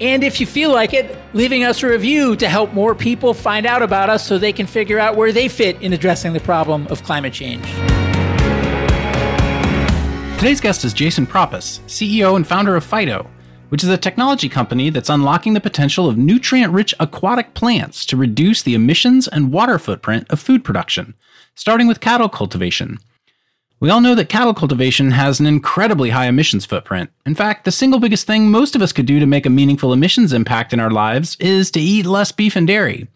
and if you feel like it, leaving us a review to help more people find out about us so they can figure out where they fit in addressing the problem of climate change. Today's guest is Jason Prapas, CEO and founder of Fyto, which is a technology company that's unlocking the potential of nutrient rich aquatic plants to reduce the emissions and water footprint of food production, starting with cattle cultivation. We all know that cattle cultivation has an incredibly high emissions footprint. In fact, the single biggest thing most of us could do to make a meaningful emissions impact in our lives is to eat less beef and dairy.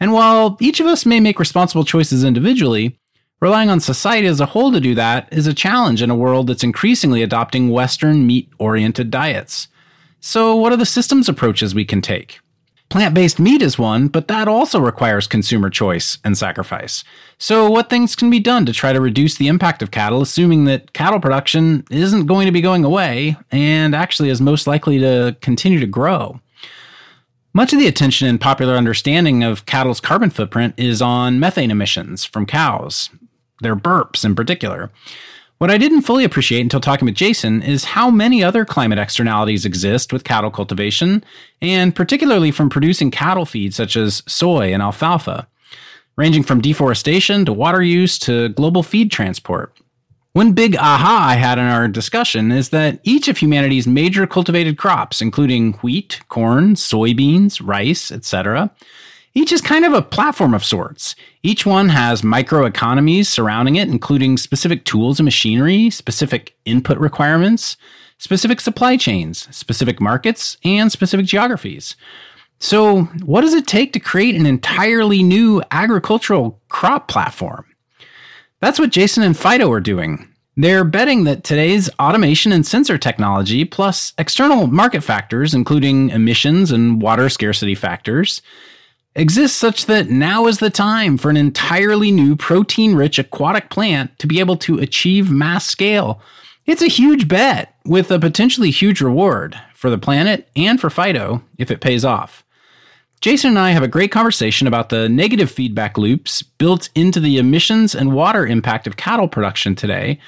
And while each of us may make responsible choices individually, relying on society as a whole to do that is a challenge in a world that's increasingly adopting Western meat oriented diets. So, what are the systems approaches we can take? Plant based meat is one, but that also requires consumer choice and sacrifice. So, what things can be done to try to reduce the impact of cattle, assuming that cattle production isn't going to be going away and actually is most likely to continue to grow? Much of the attention and popular understanding of cattle's carbon footprint is on methane emissions from cows, their burps in particular. What I didn't fully appreciate until talking with Jason is how many other climate externalities exist with cattle cultivation, and particularly from producing cattle feed such as soy and alfalfa, ranging from deforestation to water use to global feed transport. One big aha I had in our discussion is that each of humanity's major cultivated crops, including wheat, corn, soybeans, rice, etc., each is kind of a platform of sorts. Each one has microeconomies surrounding it, including specific tools and machinery, specific input requirements, specific supply chains, specific markets, and specific geographies. So, what does it take to create an entirely new agricultural crop platform? That's what Jason and Fyto are doing. They're betting that today's automation and sensor technology, plus external market factors, including emissions and water scarcity factors, exists such that now is the time for an entirely new protein rich aquatic plant to be able to achieve mass scale. It's a huge bet with a potentially huge reward for the planet and for Fyto if it pays off. Jason and I have a great conversation about the negative feedback loops built into the emissions and water impact of cattle production today,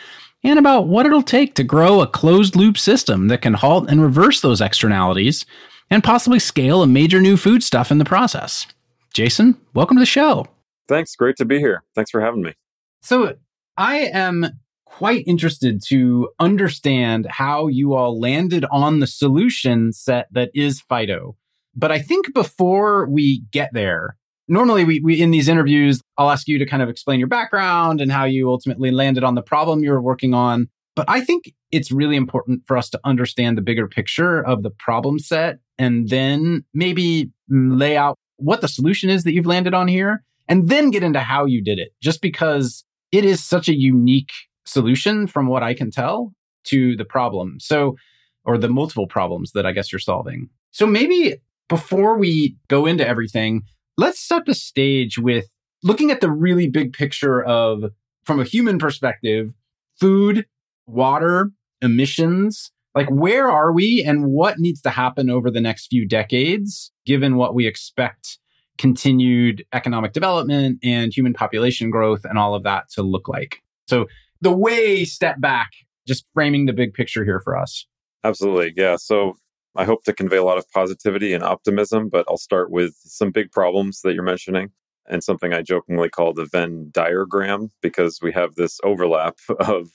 and about what it'll take to grow a closed loop system that can halt and reverse those externalities and possibly scale a major new foodstuff in the process. Jason, welcome to the show. Thanks. Great to be here. Thanks for having me. So, I am quite interested to understand how you all landed on the solution set that is Fyto. But I think before we get there, normally we, we in these interviews, I'll ask you to kind of explain your background and how you ultimately landed on the problem you're working on. But I think it's really important for us to understand the bigger picture of the problem set and then maybe lay out what the solution is that you've landed on here, and then get into how you did it, just because it is such a unique solution from what I can tell to the problem. So, or the multiple problems that I guess you're solving. So maybe before we go into everything, let's set the stage with looking at the really big picture of, from a human perspective, food, water, emissions, like, where are we and what needs to happen over the next few decades, given what we expect continued economic development and human population growth and all of that to look like? So, the way step back, just framing the big picture here for us. Absolutely. Yeah. So, I hope to convey a lot of positivity and optimism, but I'll start with some big problems that you're mentioning and something I jokingly call the Venn diagram because we have this overlap of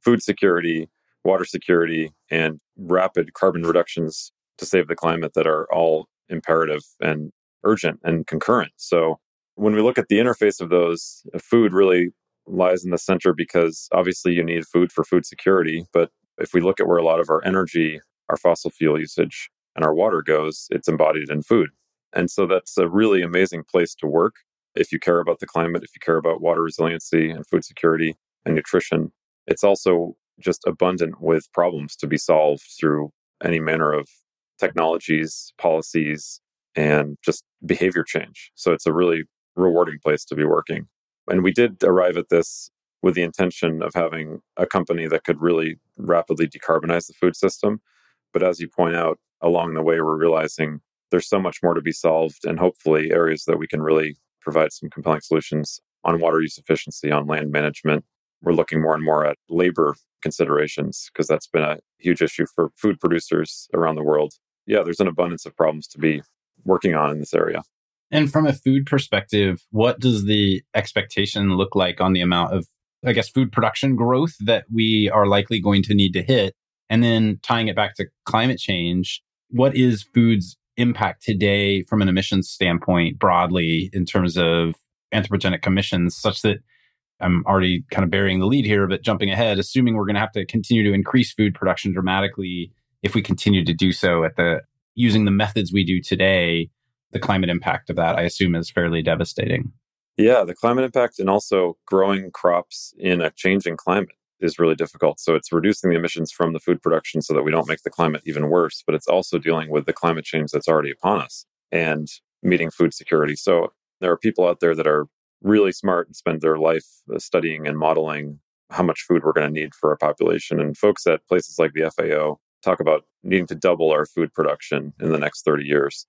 food security, water security, and rapid carbon reductions to save the climate that are all imperative and urgent and concurrent. So when we look at the interface of those, uh, food really lies in the center because obviously you need food for food security. But if we look at where a lot of our energy, our fossil fuel usage, and our water goes, it's embodied in food. And so that's a really amazing place to work if you care about the climate, if you care about water resiliency and food security and nutrition. It's also just abundant with problems to be solved through any manner of technologies, policies, and just behavior change. So it's a really rewarding place to be working. And we did arrive at this with the intention of having a company that could really rapidly decarbonize the food system. But as you point out, along the way, we're realizing there's so much more to be solved, and hopefully, areas that we can really provide some compelling solutions on water use efficiency, on land management. We're looking more and more at labor considerations because that's been a huge issue for food producers around the world. Yeah, there's an abundance of problems to be working on in this area. And from a food perspective, what does the expectation look like on the amount of, I guess, food production growth that we are likely going to need to hit? And then tying it back to climate change, what is food's impact today from an emissions standpoint broadly in terms of anthropogenic emissions, such that I'm already kind of burying the lead here, but jumping ahead, assuming we're going to have to continue to increase food production dramatically if we continue to do so at the using the methods we do today, the climate impact of that, I assume, is fairly devastating. Yeah, the climate impact and also growing crops in a changing climate is really difficult. So it's reducing the emissions from the food production so that we don't make the climate even worse, but it's also dealing with the climate change that's already upon us and meeting food security. So there are people out there that are really smart and spend their life uh, studying and modeling how much food we're going to need for our population. And folks at places like the FAO talk about needing to double our food production in the next 30 years.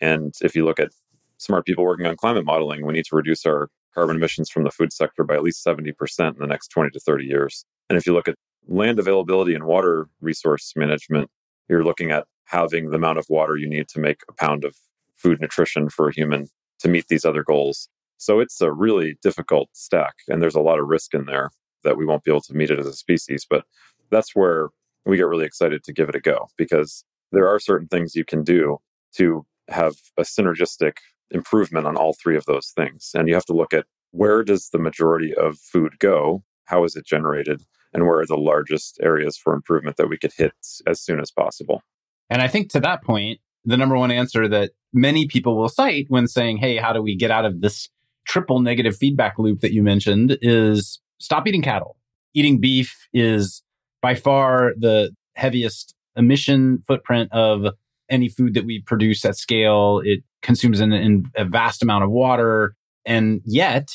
And if you look at smart people working on climate modeling, we need to reduce our carbon emissions from the food sector by at least 70% in the next 20 to 30 years. And if you look at land availability and water resource management, you're looking at having the amount of water you need to make a pound of food nutrition for a human to meet these other goals. So it's a really difficult stack, and there's a lot of risk in there that we won't be able to meet it as a species. But that's where we get really excited to give it a go because there are certain things you can do to have a synergistic improvement on all three of those things. And you have to look at where does the majority of food go? How is it generated? And where are the largest areas for improvement that we could hit as soon as possible? And I think to that point, the number one answer that many people will cite when saying, Hey, how do we get out of this triple negative feedback loop that you mentioned is stop eating cattle. Eating beef is by far the heaviest emission footprint of any food that we produce at scale. It consumes an, an, a vast amount of water. And yet,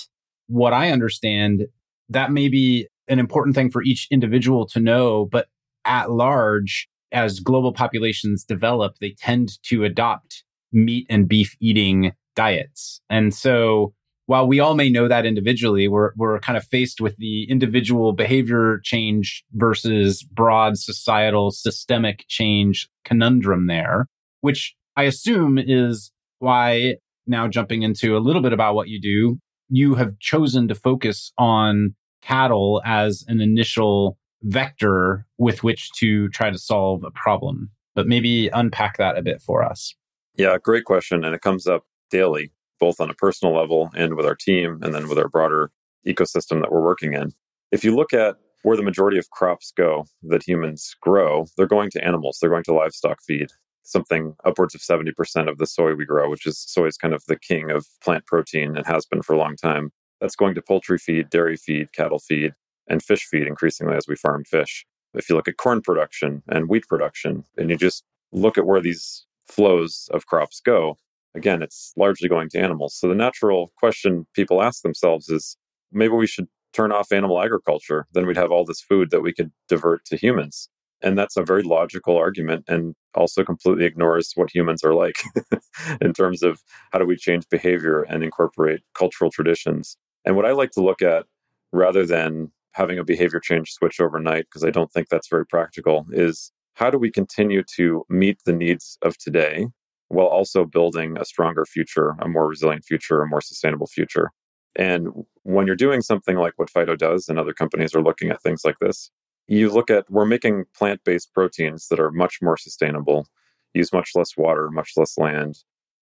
what I understand, that may be an important thing for each individual to know, but at large, as global populations develop, they tend to adopt meat and beef eating diets. And so while we all may know that individually, we're, we're kind of faced with the individual behavior change versus broad societal systemic change conundrum there, which I assume is why now jumping into a little bit about what you do, you have chosen to focus on cattle as an initial vector with which to try to solve a problem. But maybe unpack that a bit for us. Yeah, great question. And it comes up daily both on a personal level and with our team, and then with our broader ecosystem that we're working in. If you look at where the majority of crops go that humans grow, they're going to animals, they're going to livestock feed. Something upwards of 70% of the soy we grow, which is soy is kind of the king of plant protein and has been for a long time. That's going to poultry feed, dairy feed, cattle feed, and fish feed increasingly as we farm fish. If you look at corn production and wheat production, and you just look at where these flows of crops go, again, it's largely going to animals. So the natural question people ask themselves is maybe we should turn off animal agriculture. Then we'd have all this food that we could divert to humans. And that's a very logical argument and also completely ignores what humans are like in terms of how do we change behavior and incorporate cultural traditions. And what I like to look at rather than having a behavior change switch overnight, because I don't think that's very practical, is how do we continue to meet the needs of today while also building a stronger future, a more resilient future, a more sustainable future. And when you're doing something like what Fyto does, and other companies are looking at things like this, you look at we're making plant based proteins that are much more sustainable, use much less water, much less land,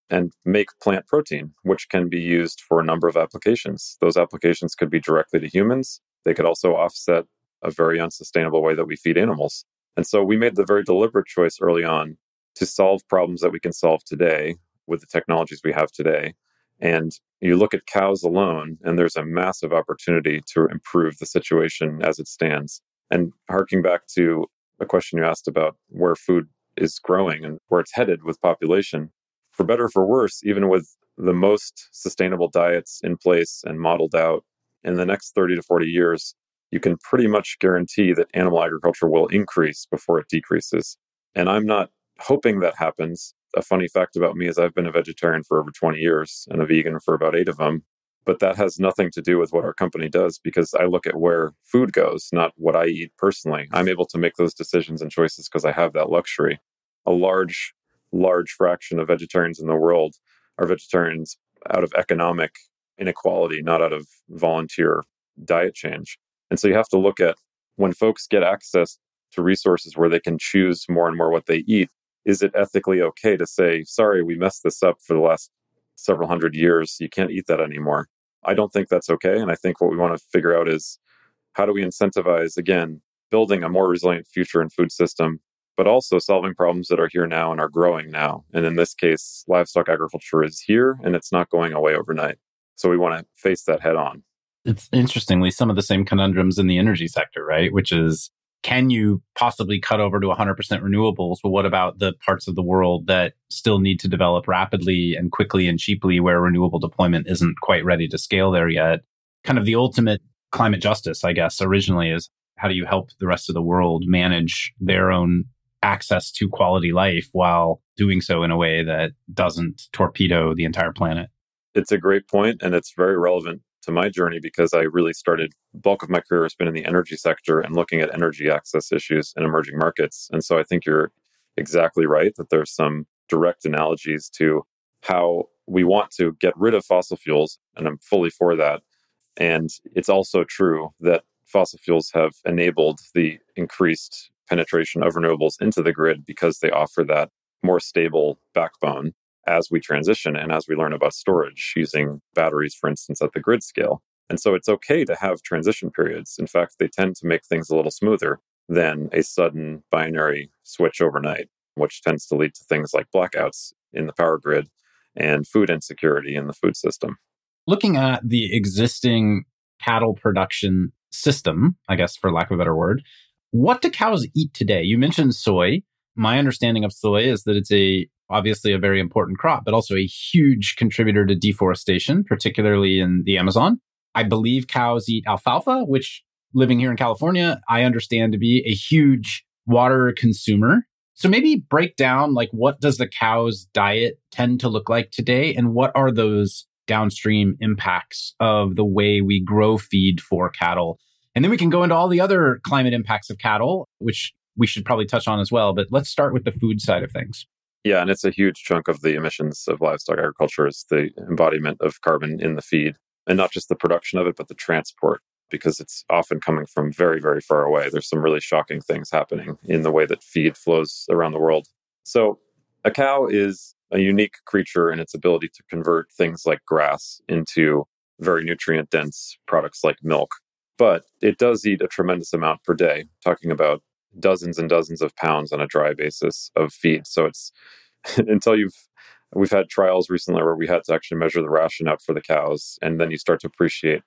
and make plant protein, which can be used for a number of applications. Those applications could be directly to humans, they could also offset a very unsustainable way that we feed animals. And so we made the very deliberate choice early on to solve problems that we can solve today with the technologies we have today. And you look at cows alone, and there's a massive opportunity to improve the situation as it stands. And harking back to a question you asked about where food is growing and where it's headed with population, for better or for worse, even with the most sustainable diets in place and modeled out in the next 30 to 40 years, you can pretty much guarantee that animal agriculture will increase before it decreases. And I'm not hoping that happens. A funny fact about me is I've been a vegetarian for over 20 years and a vegan for about eight of them. But that has nothing to do with what our company does because I look at where food goes, not what I eat personally. I'm able to make those decisions and choices because I have that luxury. A large, large fraction of vegetarians in the world are vegetarians out of economic inequality, not out of volunteer diet change. And so you have to look at when folks get access to resources where they can choose more and more what they eat, is it ethically okay to say, sorry, we messed this up for the last several hundred years. You can't eat that anymore. I don't think that's okay. And I think what we want to figure out is how do we incentivize, again, building a more resilient future and food system, but also solving problems that are here now and are growing now. And in this case, livestock agriculture is here and it's not going away overnight. So we want to face that head on. It's interestingly some of the same conundrums in the energy sector, right? Which is can you possibly cut over to 100% renewables? But what about the parts of the world that still need to develop rapidly and quickly and cheaply where renewable deployment isn't quite ready to scale there yet? Kind of the ultimate climate justice, I guess, originally is how do you help the rest of the world manage their own access to quality life while doing so in a way that doesn't torpedo the entire planet? It's a great point and it's very relevant to my journey because I really started bulk of my career has been in the energy sector and looking at energy access issues in emerging markets. And so I think you're exactly right that there's some direct analogies to how we want to get rid of fossil fuels and I'm fully for that. And it's also true that fossil fuels have enabled the increased penetration of renewables into the grid because they offer that more stable backbone as we transition and as we learn about storage using batteries, for instance, at the grid scale. And so it's okay to have transition periods. In fact, they tend to make things a little smoother than a sudden binary switch overnight, which tends to lead to things like blackouts in the power grid and food insecurity in the food system. Looking at the existing cattle production system, I guess for lack of a better word, what do cows eat today? You mentioned soy. My understanding of soy is that it's a obviously a very important crop, but also a huge contributor to deforestation, particularly in the Amazon. I believe cows eat alfalfa, which living here in California, I understand to be a huge water consumer. So maybe break down like what does the cow's diet tend to look like today and what are those downstream impacts of the way we grow feed for cattle? And then we can go into all the other climate impacts of cattle, which we should probably touch on as well. But let's start with the food side of things. Yeah, and it's a huge chunk of the emissions of livestock agriculture is the embodiment of carbon in the feed, and not just the production of it, but the transport, because it's often coming from very, very far away. There's some really shocking things happening in the way that feed flows around the world. So, a cow is a unique creature in its ability to convert things like grass into very nutrient dense products like milk. But it does eat a tremendous amount per day, talking about dozens and dozens of pounds on a dry basis of feed. So it's until you've we've had trials recently where we had to actually measure the ration out for the cows, and then you start to appreciate,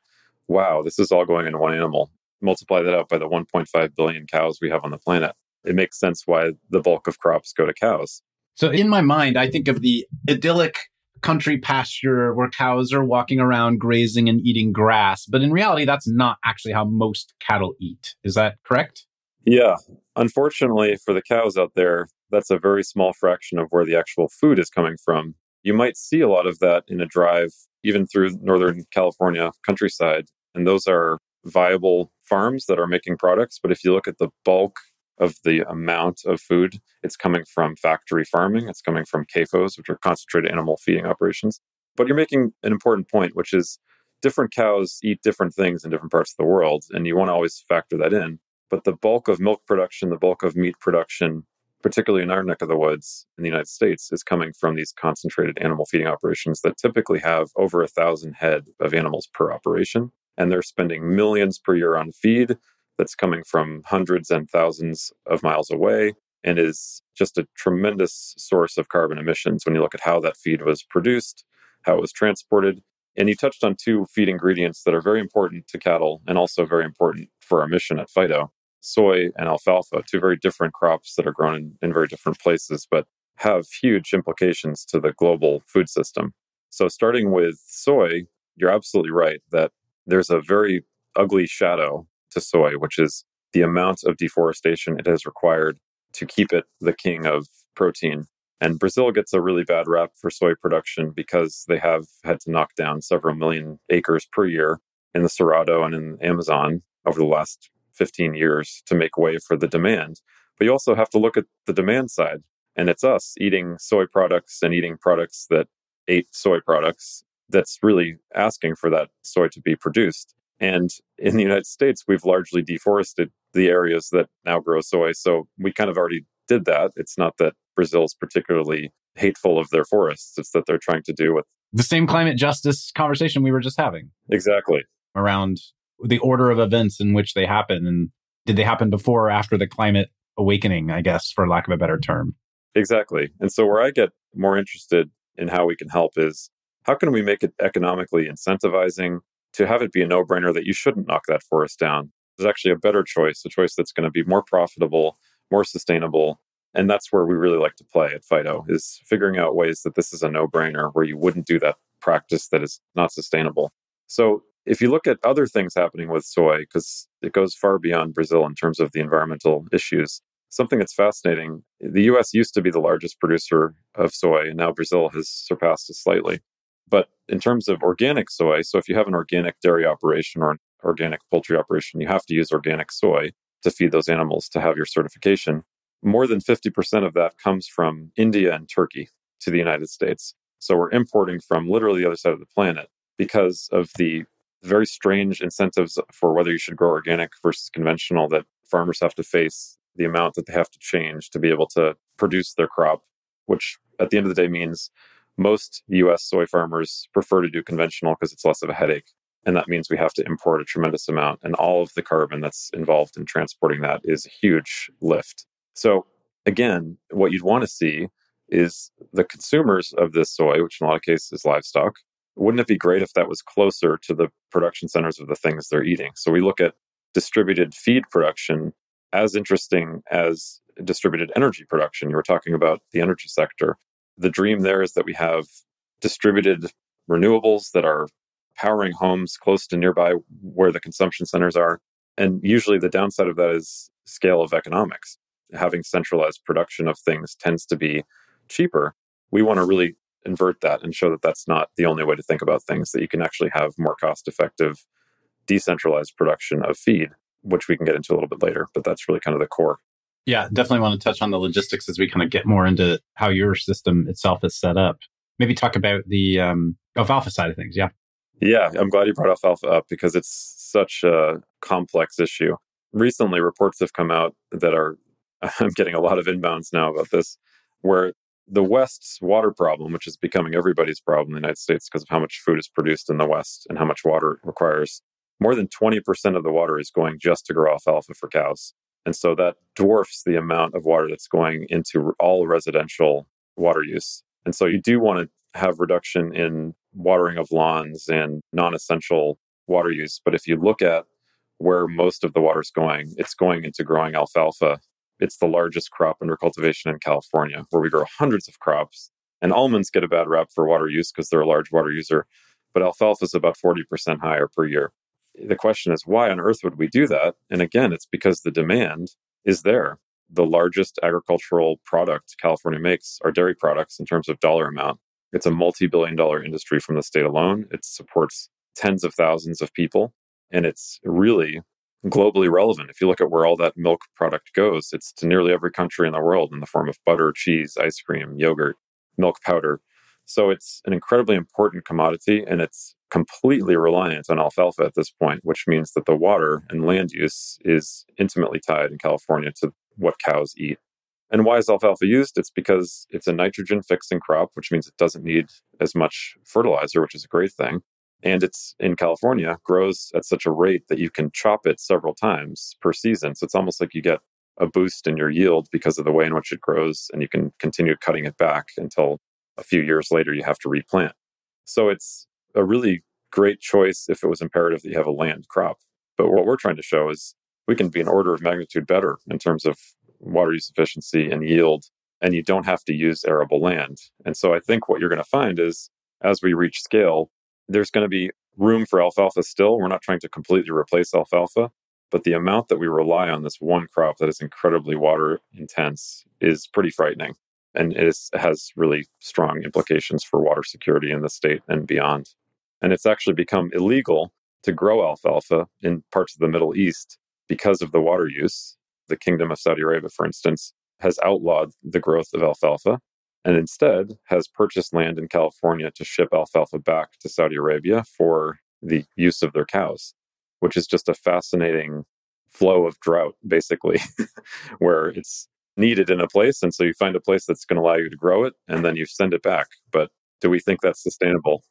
wow, this is all going in one animal. Multiply that out by the 1.5 billion cows we have on the planet. It makes sense why the bulk of crops go to cows. So in my mind, I think of the idyllic country pasture where cows are walking around grazing and eating grass. But in reality, that's not actually how most cattle eat. Is that correct? Yeah. Unfortunately for the cows out there, that's a very small fraction of where the actual food is coming from. You might see a lot of that in a drive, even through Northern California countryside. And those are viable farms that are making products. But if you look at the bulk of the amount of food, it's coming from factory farming, it's coming from CAFOs, which are concentrated animal feeding operations. But you're making an important point, which is different cows eat different things in different parts of the world. And you want to always factor that in. But the bulk of milk production, the bulk of meat production, particularly in our neck of the woods in the United States, is coming from these concentrated animal feeding operations that typically have over a thousand head of animals per operation. And they're spending millions per year on feed that's coming from hundreds and thousands of miles away and is just a tremendous source of carbon emissions when you look at how that feed was produced, how it was transported. And you touched on two feed ingredients that are very important to cattle and also very important for our mission at Fyto soy and alfalfa, two very different crops that are grown in, in very different places. But have huge implications to the global food system. So, starting with soy, you're absolutely right that there's a very ugly shadow to soy, which is the amount of deforestation it has required to keep it the king of protein. And Brazil gets a really bad rap for soy production because they have had to knock down several million acres per year in the Cerrado and in Amazon over the last 15 years to make way for the demand. But you also have to look at the demand side. And it's us eating soy products and eating products that ate soy products that's really asking for that soy to be produced. And in the United States, we've largely deforested the areas that now grow soy. So we kind of already did that. It's not that Brazil's particularly hateful of their forests, it's that they're trying to do with the same climate justice conversation we were just having. Exactly. Around the order of events in which they happen. And did they happen before or after the climate awakening, I guess, for lack of a better term? Exactly. And so where I get more interested in how we can help is how can we make it economically incentivizing to have it be a no brainer that you shouldn't knock that forest down? There's actually a better choice, a choice that's going to be more profitable, more sustainable. And that's where we really like to play at Fyto is figuring out ways that this is a no brainer where you wouldn't do that practice that is not sustainable. So if you look at other things happening with soy, because it goes far beyond Brazil in terms of the environmental issues, something that's fascinating the US used to be the largest producer of soy, and now Brazil has surpassed it slightly. But in terms of organic soy, so if you have an organic dairy operation or an organic poultry operation, you have to use organic soy to feed those animals to have your certification. More than 50% of that comes from India and Turkey to the United States. So we're importing from literally the other side of the planet because of the very strange incentives for whether you should grow organic versus conventional that farmers have to face the amount that they have to change to be able to produce their crop, which at the end of the day means most US soy farmers prefer to do conventional because it's less of a headache. And that means we have to import a tremendous amount. And all of the carbon that's involved in transporting that is a huge lift. So, again, what you'd want to see is the consumers of this soy, which in a lot of cases is livestock. Wouldn't it be great if that was closer to the production centers of the things they're eating? So, we look at distributed feed production as interesting as distributed energy production. You were talking about the energy sector. The dream there is that we have distributed renewables that are powering homes close to nearby where the consumption centers are. And usually the downside of that is scale of economics. Having centralized production of things tends to be cheaper. We want to really invert that and show that that's not the only way to think about things, that you can actually have more cost effective, decentralized production of feed, which we can get into a little bit later. But that's really kind of the core. Yeah, definitely want to touch on the logistics as we kind of get more into how your system itself is set up. Maybe talk about the um, alfalfa side of things. Yeah. Yeah, I'm glad you brought alfalfa up because it's such a complex issue. Recently, reports have come out that are, I'm getting a lot of inbounds now about this, where the West's water problem, which is becoming everybody's problem in the United States because of how much food is produced in the West and how much water it requires, more than 20% of the water is going just to grow alfalfa for cows. And so that dwarfs the amount of water that's going into all residential water use. And so you do want to have reduction in watering of lawns and non essential water use. But if you look at where most of the water is going, it's going into growing alfalfa. It's the largest crop under cultivation in California, where we grow hundreds of crops. And almonds get a bad rap for water use because they're a large water user, but alfalfa is about 40% higher per year the question is why on earth would we do that? And again, it's because the demand is there. The largest agricultural product California makes are dairy products in terms of dollar amount. It's a multi billion dollar industry from the state alone. It supports tens of thousands of people, and it's really globally relevant. If you look at where all that milk product goes, it's to nearly every country in the world in the form of butter, cheese, ice cream, yogurt, milk powder. So it's an incredibly important commodity and it's completely reliant on alfalfa at this point, which means that the water and land use is intimately tied in California to what cows eat. And why is alfalfa used? It's because it's a nitrogen fixing crop, which means it doesn't need as much fertilizer, which is a great thing. And it's in California, grows at such a rate that you can chop it several times per season. So it's almost like you get a boost in your yield because of the way in which it grows, and you can continue cutting it back until a few years later you have to replant. So it's a really great choice if it was imperative that you have a land crop. But what we're trying to show is we can be an order of magnitude better in terms of water use efficiency and yield and you don't have to use arable land. And so I think what you're going to find is as we reach scale, there's going to be room for alfalfa still. We're not trying to completely replace alfalfa, but the amount that we rely on this one crop that is incredibly water intense is pretty frightening. And it is, has really strong implications for water security in the state and beyond. And it's actually become illegal to grow alfalfa in parts of the Middle East because of the water use. The Kingdom of Saudi Arabia, for instance, has outlawed the growth of alfalfa and instead has purchased land in California to ship alfalfa back to Saudi Arabia for the use of their cows, which is just a fascinating flow of drought, basically, where it's needed in a place. And so you find a place that's going to allow you to grow it and then you send it back. But do we think that's sustainable?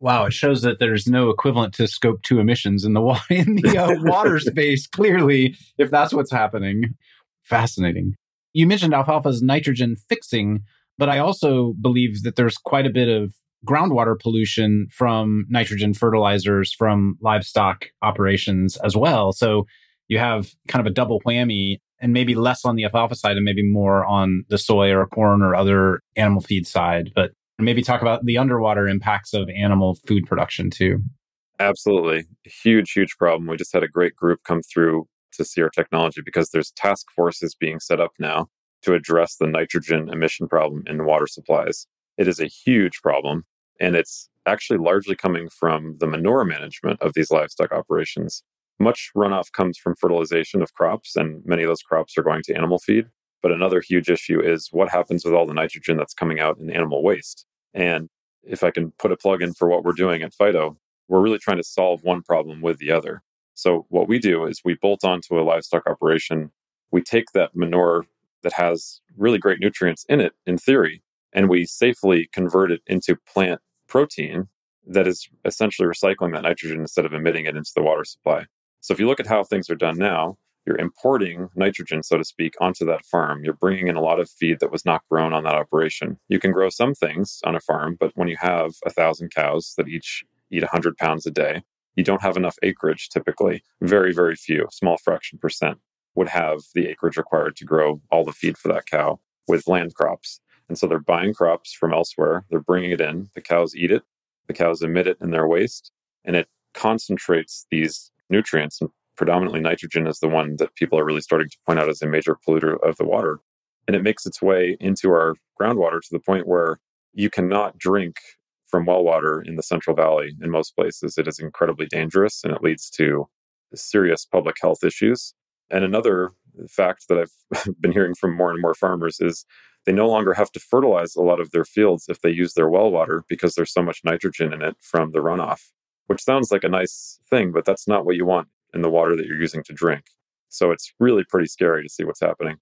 Wow, it shows that there's no equivalent to scope two emissions in the, wa- in the uh, water space, clearly, if that's what's happening. Fascinating. You mentioned alfalfa's nitrogen fixing, but I also believe that there's quite a bit of groundwater pollution from nitrogen fertilizers from livestock operations as well. So you have kind of a double whammy and maybe less on the alfalfa side and maybe more on the soy or corn or other animal feed side. But maybe talk about the underwater impacts of animal food production too. Absolutely. Huge, huge problem. We just had a great group come through to see our technology because there's task forces being set up now to address the nitrogen emission problem in water supplies. It is a huge problem, and it's actually largely coming from the manure management of these livestock operations. Much runoff comes from fertilization of crops, and many of those crops are going to animal feed. But another huge issue is what happens with all the nitrogen that's coming out in animal waste. And if I can put a plug in for what we're doing at Fyto, we're really trying to solve one problem with the other. So what we do is we bolt onto a livestock operation. We take that manure that has really great nutrients in it, in theory, and we safely convert it into plant protein that is essentially recycling that nitrogen instead of emitting it into the water supply. So if you look at how things are done now, you're importing nitrogen, so to speak, onto that farm. You're bringing in a lot of feed that was not grown on that operation. You can grow some things on a farm, but when you have a thousand cows that each eat 100 pounds a day, you don't have enough acreage typically. Very, very few, small fraction percent would have the acreage required to grow all the feed for that cow with land crops. And so they're buying crops from elsewhere, they're bringing it in, the cows eat it, the cows emit it in their waste, and it concentrates these nutrients. And predominantly nitrogen is the one that people are really starting to point out as a major polluter of the water. And it makes its way into our groundwater to the point where you cannot drink from well water in the Central Valley in most places. It is incredibly dangerous and it leads to serious public health issues. And another fact that I've been hearing from more and more farmers is they no longer have to fertilize a lot of their fields if they use their well water because there's so much nitrogen in it from the runoff, which sounds like a nice thing, but that's not what you want in the water that you're using to drink. So it's really pretty scary to see what's happening.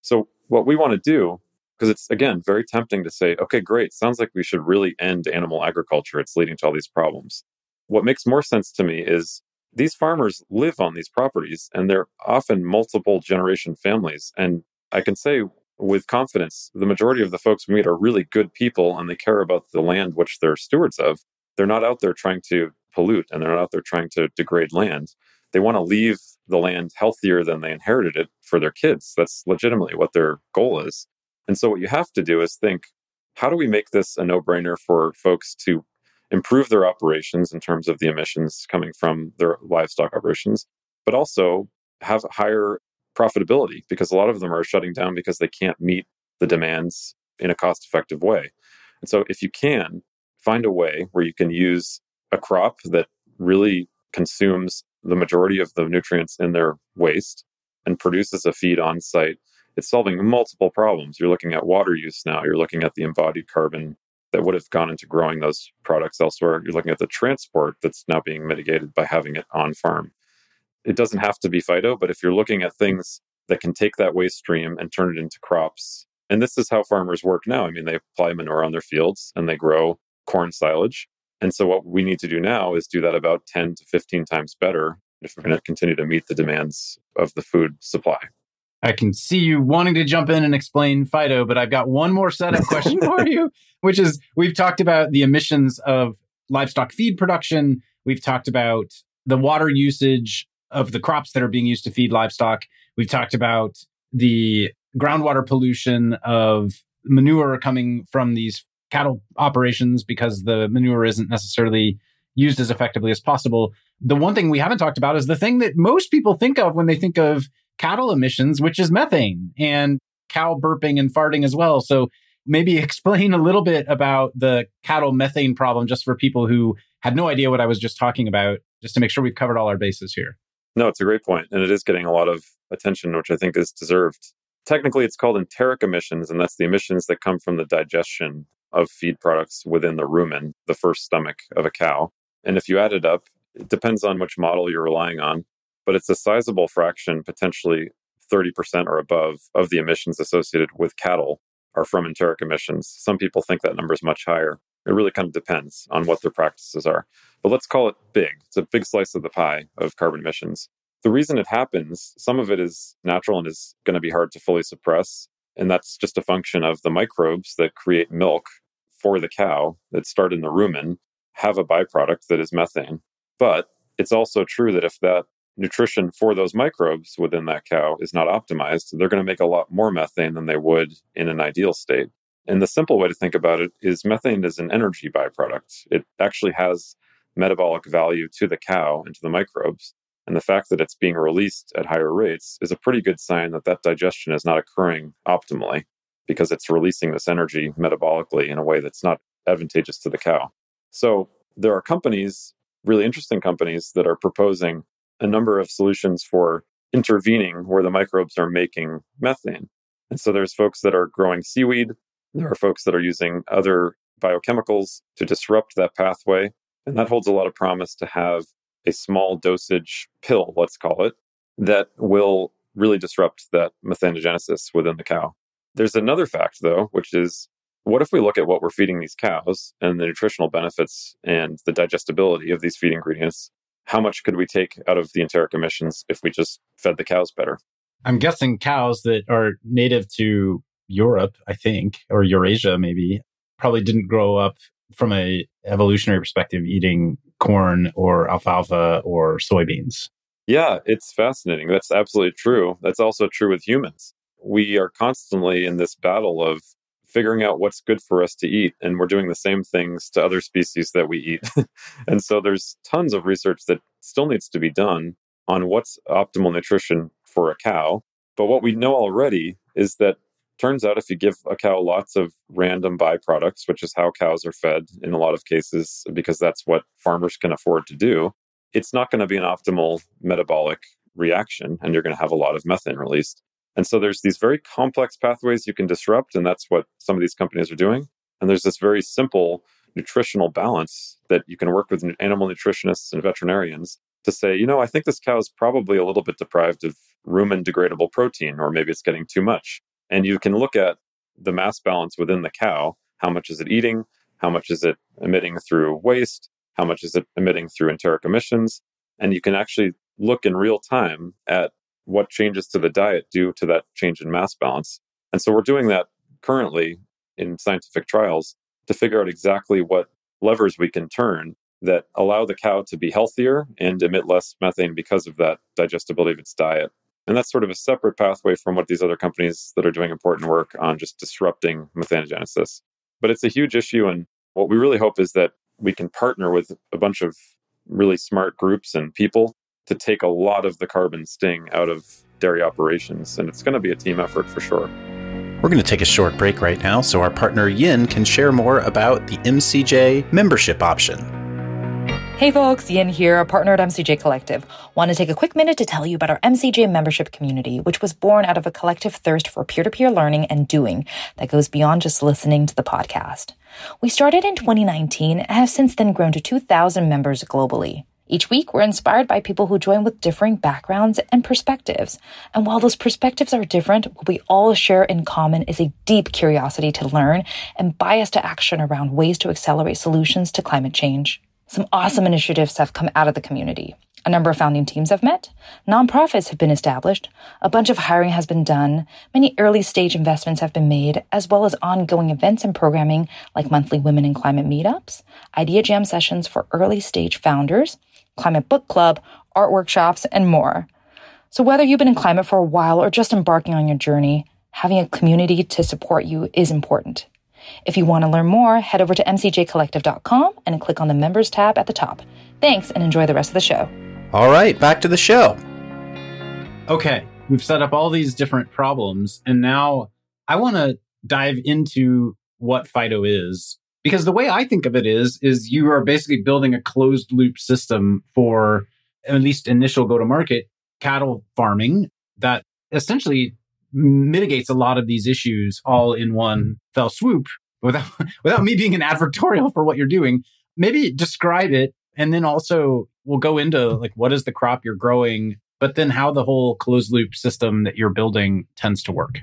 So, what we want to do, because it's again very tempting to say, okay, great, sounds like we should really end animal agriculture. It's leading to all these problems. What makes more sense to me is these farmers live on these properties and they're often multiple generation families. And I can say with confidence, the majority of the folks we meet are really good people and they care about the land which they're stewards of. They're not out there trying to pollute and they're not out there trying to degrade land. They want to leave the land healthier than they inherited it for their kids. That's legitimately what their goal is. And so, what you have to do is think how do we make this a no brainer for folks to improve their operations in terms of the emissions coming from their livestock operations, but also have higher profitability because a lot of them are shutting down because they can't meet the demands in a cost effective way. And so, if you can find a way where you can use a crop that really consumes the majority of the nutrients in their waste and produces a feed on site, it's solving multiple problems. You're looking at water use now, you're looking at the embodied carbon that would have gone into growing those products elsewhere. You're looking at the transport that's now being mitigated by having it on farm. It doesn't have to be Fyto, but if you're looking at things that can take that waste stream and turn it into crops, and this is how farmers work now. I mean, they apply manure on their fields and they grow corn silage. And so, what we need to do now is do that about 10 to 15 times better if we're going to continue to meet the demands of the food supply. I can see you wanting to jump in and explain Fyto, but I've got one more setup question for you, which is we've talked about the emissions of livestock feed production. We've talked about the water usage of the crops that are being used to feed livestock. We've talked about the groundwater pollution of manure coming from these cattle operations because the manure isn't necessarily used as effectively as possible. The one thing we haven't talked about is the thing that most people think of when they think of cattle emissions, which is methane and cow burping and farting as well. So maybe explain a little bit about the cattle methane problem just for people who had no idea what I was just talking about, just to make sure we've covered all our bases here. No, it's a great point, and it is getting a lot of attention, which I think is deserved. Technically, it's called enteric emissions, and that's the emissions that come from the digestion of feed products within the rumen, the first stomach of a cow. And if you add it up, it depends on which model you're relying on, but it's a sizable fraction, potentially 30% or above, of the emissions associated with cattle are from enteric emissions. Some people think that number is much higher. It really kind of depends on what their practices are. But let's call it big. It's a big slice of the pie of carbon emissions. The reason it happens, some of it is natural and is going to be hard to fully suppress. And that's just a function of the microbes that create milk for the cow that start in the rumen have a byproduct that is methane. But it's also true that if that nutrition for those microbes within that cow is not optimized, they're going to make a lot more methane than they would in an ideal state. And the simple way to think about it is methane is an energy byproduct. It actually has metabolic value to the cow and to the microbes. And the fact that it's being released at higher rates is a pretty good sign that that digestion is not occurring optimally because it's releasing this energy metabolically in a way that's not advantageous to the cow. So there are companies, really interesting companies, that are proposing a number of solutions for intervening where the microbes are making methane. And so there's folks that are growing seaweed. There are folks that are using other biochemicals to disrupt that pathway. And that holds a lot of promise to have a small dosage pill, let's call it, that will really disrupt that methanogenesis within the cow. There's another fact, though, which is what if we look at what we're feeding these cows and the nutritional benefits and the digestibility of these feed ingredients? How much could we take out of the enteric emissions if we just fed the cows better? I'm guessing cows that are native to Europe, I think, or Eurasia maybe, probably didn't grow up from a evolutionary perspective eating corn or alfalfa or soybeans. Yeah, it's fascinating. That's absolutely true. That's also true with humans. We are constantly in this battle of figuring out what's good for us to eat and we're doing the same things to other species that we eat. And so there's tons of research that still needs to be done on what's optimal nutrition for a cow. But what we know already is that turns out if you give a cow lots of random byproducts which is how cows are fed in a lot of cases because that's what farmers can afford to do it's not going to be an optimal metabolic reaction and you're going to have a lot of methane released and so there's these very complex pathways you can disrupt, and that's what some of these companies are doing. And there's this very simple nutritional balance that you can work with animal nutritionists and veterinarians to say, you know, I think this cow is probably a little bit deprived of rumen degradable protein, or maybe it's getting too much. And you can look at the mass balance within the cow. How much is it eating? How much is it emitting through waste? How much is it emitting through enteric emissions? And you can actually look in real time at what changes to the diet due to that change in mass balance. And so we're doing that currently in scientific trials to figure out exactly what levers we can turn that allow the cow to be healthier and emit less methane because of that digestibility of its diet. And that's sort of a separate pathway from what these other companies that are doing important work on just disrupting methanogenesis. But it's a huge issue. And what we really hope is that we can partner with a bunch of really smart groups and people to take a lot of the carbon sting out of dairy operations. And it's going to be a team effort for sure. We're going to take a short break right now so our partner Yin can share more about the MCJ membership option. Hey folks, Yin here, a partner at MCJ Collective. Want to take a quick minute to tell you about our MCJ membership community, which was born out of a collective thirst for peer to peer learning and doing that goes beyond just listening to the podcast. We started in 2019 and have since then grown to 2,000 members globally. Each week, we're inspired by people who join with differing backgrounds and perspectives. And while those perspectives are different, what we all share in common is a deep curiosity to learn and bias to action around ways to accelerate solutions to climate change. Some awesome initiatives have come out of the community. A number of founding teams have met, nonprofits have been established, a bunch of hiring has been done, many early stage investments have been made, as well as ongoing events and programming like monthly women in climate meetups, idea jam sessions for early stage founders, climate book club, art workshops, and more. So whether you've been in climate for a while or just embarking on your journey, having a community to support you is important. If you want to learn more, head over to mcjcollective.com and click on the members tab at the top. Thanks and enjoy the rest of the show. All right, back to the show. Okay, we've set up all these different problems, and now I want to dive into what Fyto is because the way I think of it is is you are basically building a closed loop system for at least initial go to market cattle farming that essentially mitigates a lot of these issues all in one fell swoop without without me being an advertorial for what you're doing. Maybe describe it and then also we'll go into like what is the crop you're growing but then how the whole closed loop system that you're building tends to work.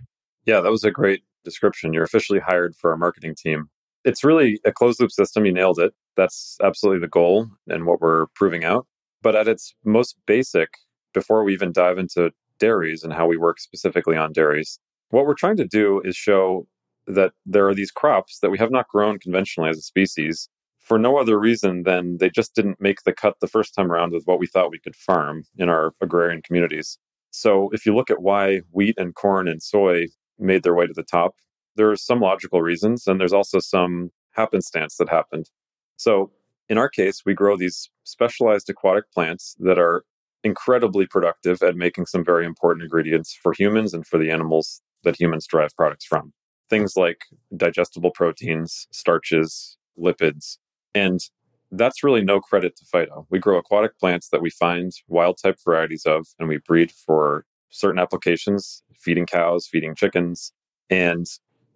Yeah that was a great description. You're officially hired for our marketing team it's really a closed loop system you nailed it that's absolutely the goal and what we're proving out but at its most basic before we even dive into dairies and how we work specifically on dairies. What we're trying to do is show that there are these crops that we have not grown conventionally as a species for no other reason than they just didn't make the cut the first time around with what we thought we could farm in our agrarian communities. So if you look at why wheat and corn and soy made their way to the top, there are some logical reasons and there's also some happenstance that happened. So in our case, we grow these specialized aquatic plants that are incredibly productive at making some very important ingredients for humans and for the animals that humans derive products from. Things like digestible proteins, starches, lipids. And that's really no credit to Fyto. We grow aquatic plants that we find wild type varieties of and we breed for certain applications, feeding cows, feeding chickens, and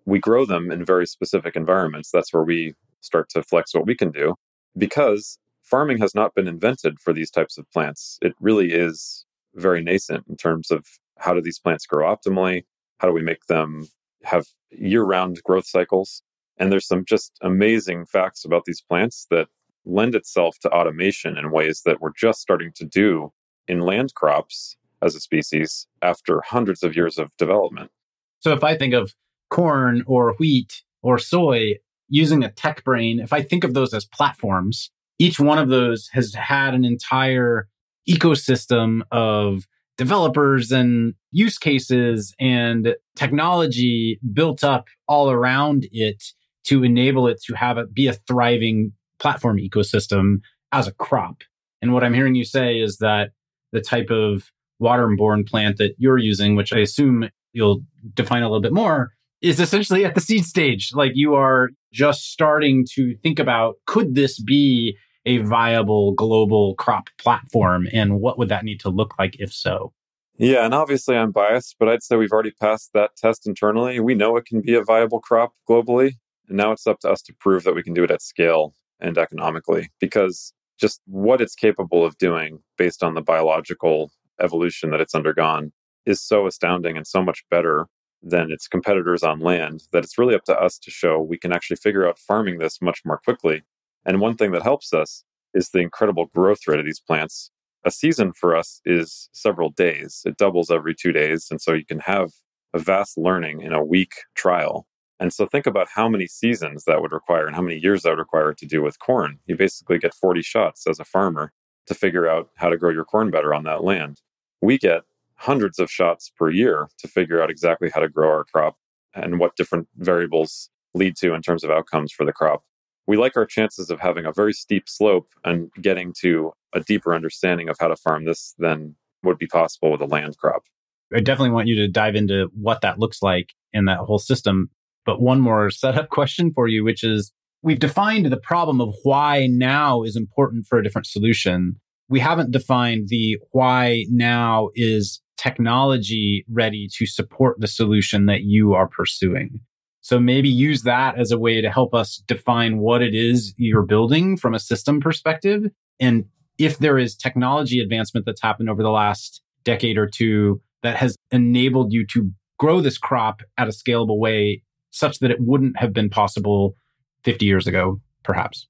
we grow them in very specific environments. That's where we start to flex what we can do because farming has not been invented for these types of plants. It really is very nascent in terms of how do these plants grow optimally? How do we make them have year round growth cycles? And there's some just amazing facts about these plants that lend itself to automation in ways that we're just starting to do in land crops as a species after hundreds of years of development. So if I think of corn or wheat or soy using a tech brain, if I think of those as platforms, each one of those has had an entire ecosystem of developers and use cases and technology built up all around it to enable it to have it be a thriving platform ecosystem as a crop. And what I'm hearing you say is that the type of waterborne plant that you're using, which I assume you'll define a little bit more, is essentially at the seed stage. Like you are just starting to think about could this be a viable global crop platform? And what would that need to look like if so? Yeah, and obviously I'm biased, but I'd say we've already passed that test internally. We know it can be a viable crop globally. And now it's up to us to prove that we can do it at scale and economically because just what it's capable of doing based on the biological evolution that it's undergone is so astounding and so much better than its competitors on land that it's really up to us to show we can actually figure out farming this much more quickly. And one thing that helps us is the incredible growth rate of these plants. A season for us is several days. It doubles every two days. And so you can have a vast learning in a week trial. And so think about how many seasons that would require and how many years that would require to do with corn. You basically get 40 shots as a farmer to figure out how to grow your corn better on that land. We get hundreds of shots per year to figure out exactly how to grow our crop and what different variables lead to in terms of outcomes for the crop. We like our chances of having a very steep slope and getting to a deeper understanding of how to farm this than would be possible with a land crop. I definitely want you to dive into what that looks like in that whole system. But one more setup question for you, which is we've defined the problem of why now is important for a different solution. We haven't defined the why now is technology ready to support the solution that you are pursuing. So maybe use that as a way to help us define what it is you're building from a system perspective. And if there is technology advancement that's happened over the last decade or two that has enabled you to grow this crop at a scalable way such that it wouldn't have been possible 50 years ago, perhaps.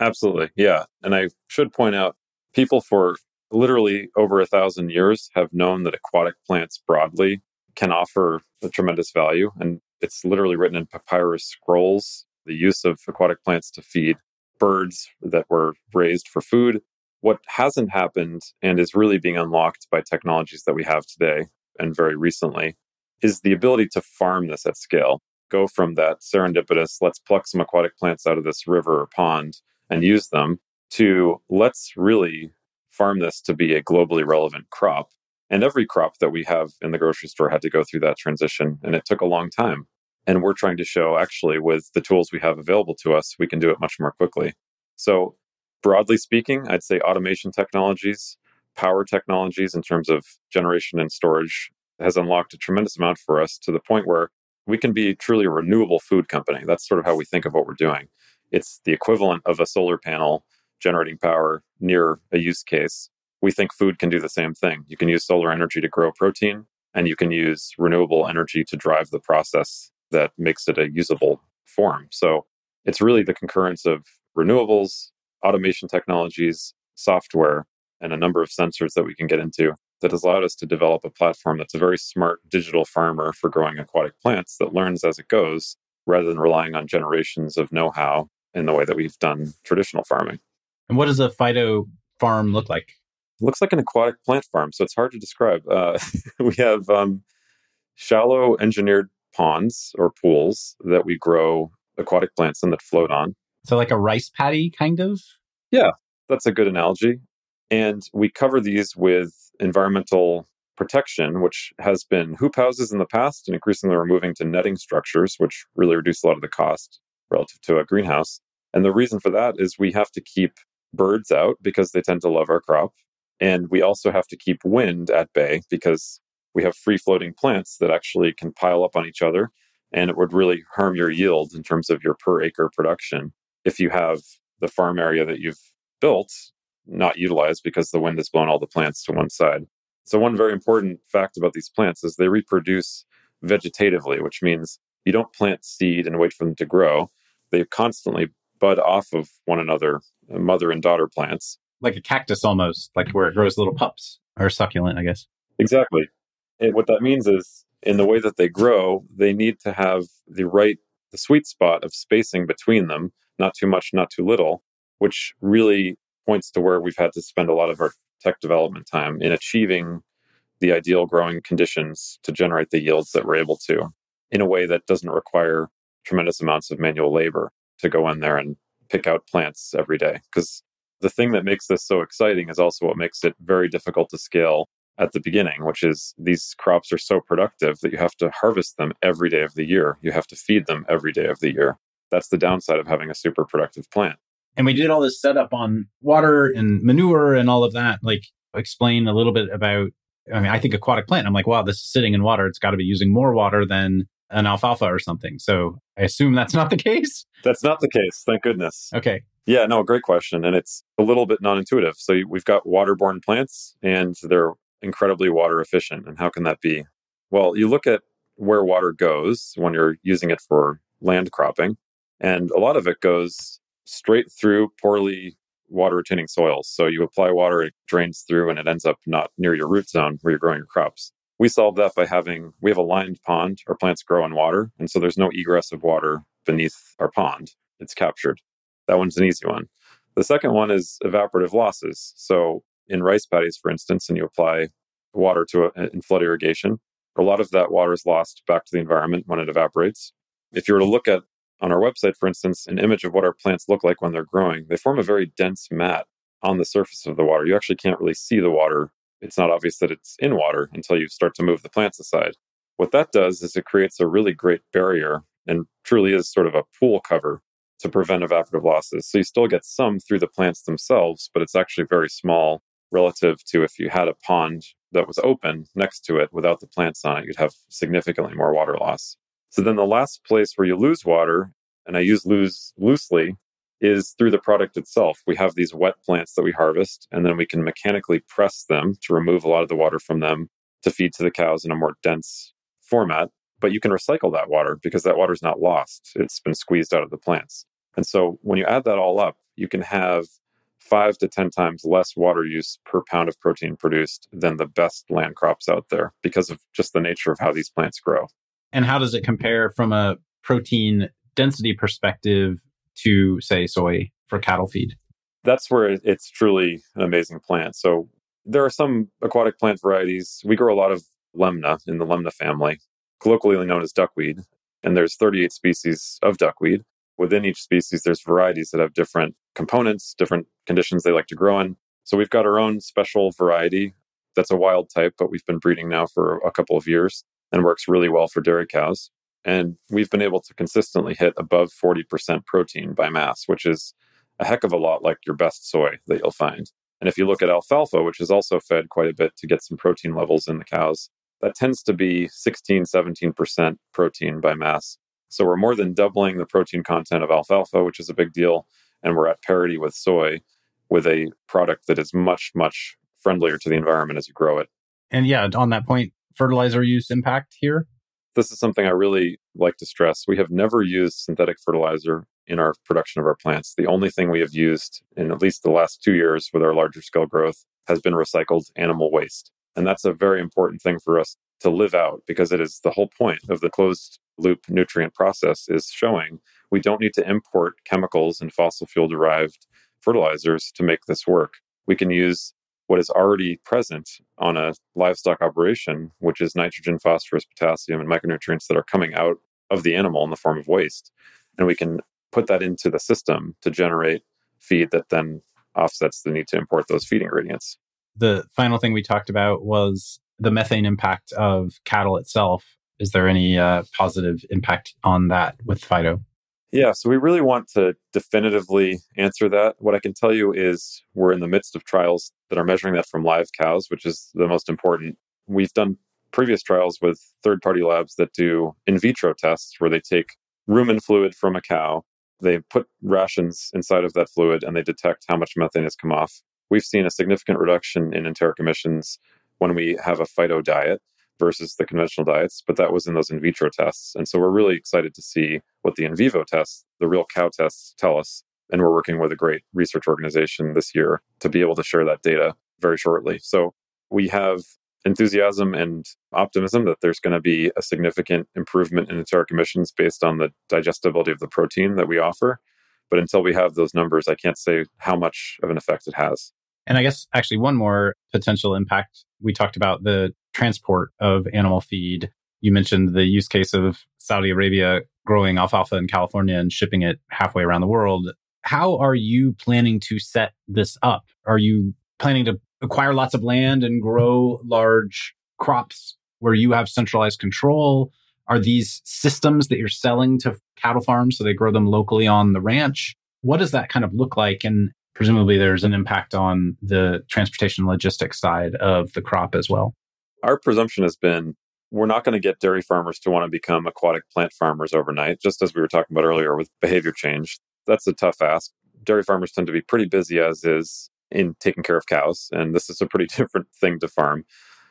Absolutely. Yeah. And I should point out people for literally over a thousand years have known that aquatic plants broadly can offer a tremendous value. And it's literally written in papyrus scrolls the use of aquatic plants to feed birds that were raised for food. What hasn't happened and is really being unlocked by technologies that we have today and very recently is the ability to farm this at scale. Go from that serendipitous, let's pluck some aquatic plants out of this river or pond and use them, to let's really farm this to be a globally relevant crop. And every crop that we have in the grocery store had to go through that transition, and it took a long time. And we're trying to show actually, with the tools we have available to us, we can do it much more quickly. So, broadly speaking, I'd say automation technologies, power technologies in terms of generation and storage has unlocked a tremendous amount for us to the point where we can be truly a renewable food company. That's sort of how we think of what we're doing. It's the equivalent of a solar panel generating power near a use case. We think food can do the same thing. You can use solar energy to grow protein, and you can use renewable energy to drive the process that makes it a usable form. So it's really the concurrence of renewables, automation technologies, software, and a number of sensors that we can get into that has allowed us to develop a platform that's a very smart digital farmer for growing aquatic plants that learns as it goes rather than relying on generations of know how in the way that we've done traditional farming. And what does a Fyto farm look like? It looks like an aquatic plant farm, so it's hard to describe. Uh, we have um, shallow engineered ponds or pools that we grow aquatic plants in that float on. So, like a rice paddy, kind of? Yeah, that's a good analogy. And we cover these with environmental protection, which has been hoop houses in the past, and increasingly we're moving to netting structures, which really reduce a lot of the cost relative to a greenhouse. And the reason for that is we have to keep birds out because they tend to love our crop. And we also have to keep wind at bay because we have free floating plants that actually can pile up on each other. And it would really harm your yield in terms of your per acre production if you have the farm area that you've built not utilized because the wind has blown all the plants to one side. So, one very important fact about these plants is they reproduce vegetatively, which means you don't plant seed and wait for them to grow. They constantly bud off of one another, Uh, mother and daughter plants. Like a cactus almost, like where it grows little pups or succulent, I guess. Exactly. And what that means is in the way that they grow, they need to have the right, the sweet spot of spacing between them, not too much, not too little, which really points to where we've had to spend a lot of our tech development time in achieving the ideal growing conditions to generate the yields that we're able to in a way that doesn't require tremendous amounts of manual labor to go in there and pick out plants every day. Because the thing that makes this so exciting is also what makes it very difficult to scale at the beginning, which is these crops are so productive that you have to harvest them every day of the year. You have to feed them every day of the year. That's the downside of having a super productive plant. And we did all this setup on water and manure and all of that. Like, explain a little bit about. I mean, I think aquatic plant. I'm like, wow, this is sitting in water. It's got to be using more water than an alfalfa or something. So I assume that's not the case. That's not the case. Thank goodness. Okay. Yeah, no, great question. And it's a little bit non intuitive. So we've got waterborne plants and they're incredibly water efficient. And how can that be? Well, you look at where water goes when you're using it for land cropping, and a lot of it goes straight through poorly water retaining soils. So you apply water, it drains through, and it ends up not near your root zone where you're growing your crops. We solve that by having, we have a lined pond. Our plants grow in water. And so there's no egress of water beneath our pond. It's captured. That one's an easy one. The second one is evaporative losses. So in rice paddies, for instance, and you apply water to a, in flood irrigation, a lot of that water is lost back to the environment when it evaporates. If you were to look at on our website, for instance, an image of what our plants look like when they're growing, they form a very dense mat on the surface of the water. You actually can't really see the water it's not obvious that it's in water until you start to move the plants aside. What that does is it creates a really great barrier and truly is sort of a pool cover to prevent evaporative losses. So you still get some through the plants themselves, but it's actually very small relative to if you had a pond that was open next to it without the plants on it, you'd have significantly more water loss. So then the last place where you lose water, and I use lose loosely is through the product itself. We have these wet plants that we harvest, and then we can mechanically press them to remove a lot of the water from them to feed to the cows in a more dense format. But you can recycle that water because that water is not lost. It's been squeezed out of the plants. And so when you add that all up, you can have five to 10 times less water use per pound of protein produced than the best land crops out there because of just the nature of how these plants grow. And how does it compare from a protein density perspective to say soy for cattle feed. That's where it's truly an amazing plant. So there are some aquatic plant varieties. We grow a lot of lemna in the lemna family. colloquially known as duckweed. And there's 38 species of duckweed. Within each species, there's varieties that have different components, different conditions they like to grow in. So we've got our own special variety that's a wild type, but we've been breeding now for a couple of years and works really well for dairy cows. And we've been able to consistently hit above 40% protein by mass, which is a heck of a lot like your best soy that you'll find. And if you look at alfalfa, which is also fed quite a bit to get some protein levels in the cows, that tends to be 16, 17% protein by mass. So we're more than doubling the protein content of alfalfa, which is a big deal. And we're at parity with soy with a product that is much, much friendlier to the environment as you grow it. And yeah, on that point, fertilizer use impact here? This is something I really like to stress. We have never used synthetic fertilizer in our production of our plants. The only thing we have used in at least the last two years with our larger scale growth has been recycled animal waste. And that's a very important thing for us to live out because it is the whole point of the closed loop nutrient process is showing we don't need to import chemicals and fossil fuel derived fertilizers to make this work. We can use what is already present on a livestock operation, which is nitrogen, phosphorus, potassium, and micronutrients that are coming out of the animal in the form of waste. And we can put that into the system to generate feed that then offsets the need to import those feed ingredients. The final thing we talked about was the methane impact of cattle itself. Is there any uh, positive impact on that with Fyto? Yeah, so we really want to definitively answer that. What I can tell you is we're in the midst of trials that are measuring that from live cows, which is the most important. We've done previous trials with third party labs that do in vitro tests where they take rumen fluid from a cow, they put rations inside of that fluid, and they detect how much methane has come off. We've seen a significant reduction in enteric emissions when we have a Fyto diet versus the conventional diets, but that was in those in vitro tests. And so we're really excited to see what the in vivo tests, the real cow tests, tell us. And we're working with a great research organization this year to be able to share that data very shortly. So we have enthusiasm and optimism that there's going to be a significant improvement in enteric emissions based on the digestibility of the protein that we offer. But until we have those numbers, I can't say how much of an effect it has. And I guess actually one more potential impact. We talked about the transport of animal feed. You mentioned the use case of Saudi Arabia growing alfalfa in California and shipping it halfway around the world. How are you planning to set this up? Are you planning to acquire lots of land and grow large crops where you have centralized control? Are these systems that you're selling to cattle farms so they grow them locally on the ranch? What does that kind of look like? And presumably there's an impact on the transportation logistics side of the crop as well. Our presumption has been we're not going to get dairy farmers to want to become aquatic plant farmers overnight, just as we were talking about earlier with behavior change. That's a tough ask. Dairy farmers tend to be pretty busy as is in taking care of cows, and this is a pretty different thing to farm.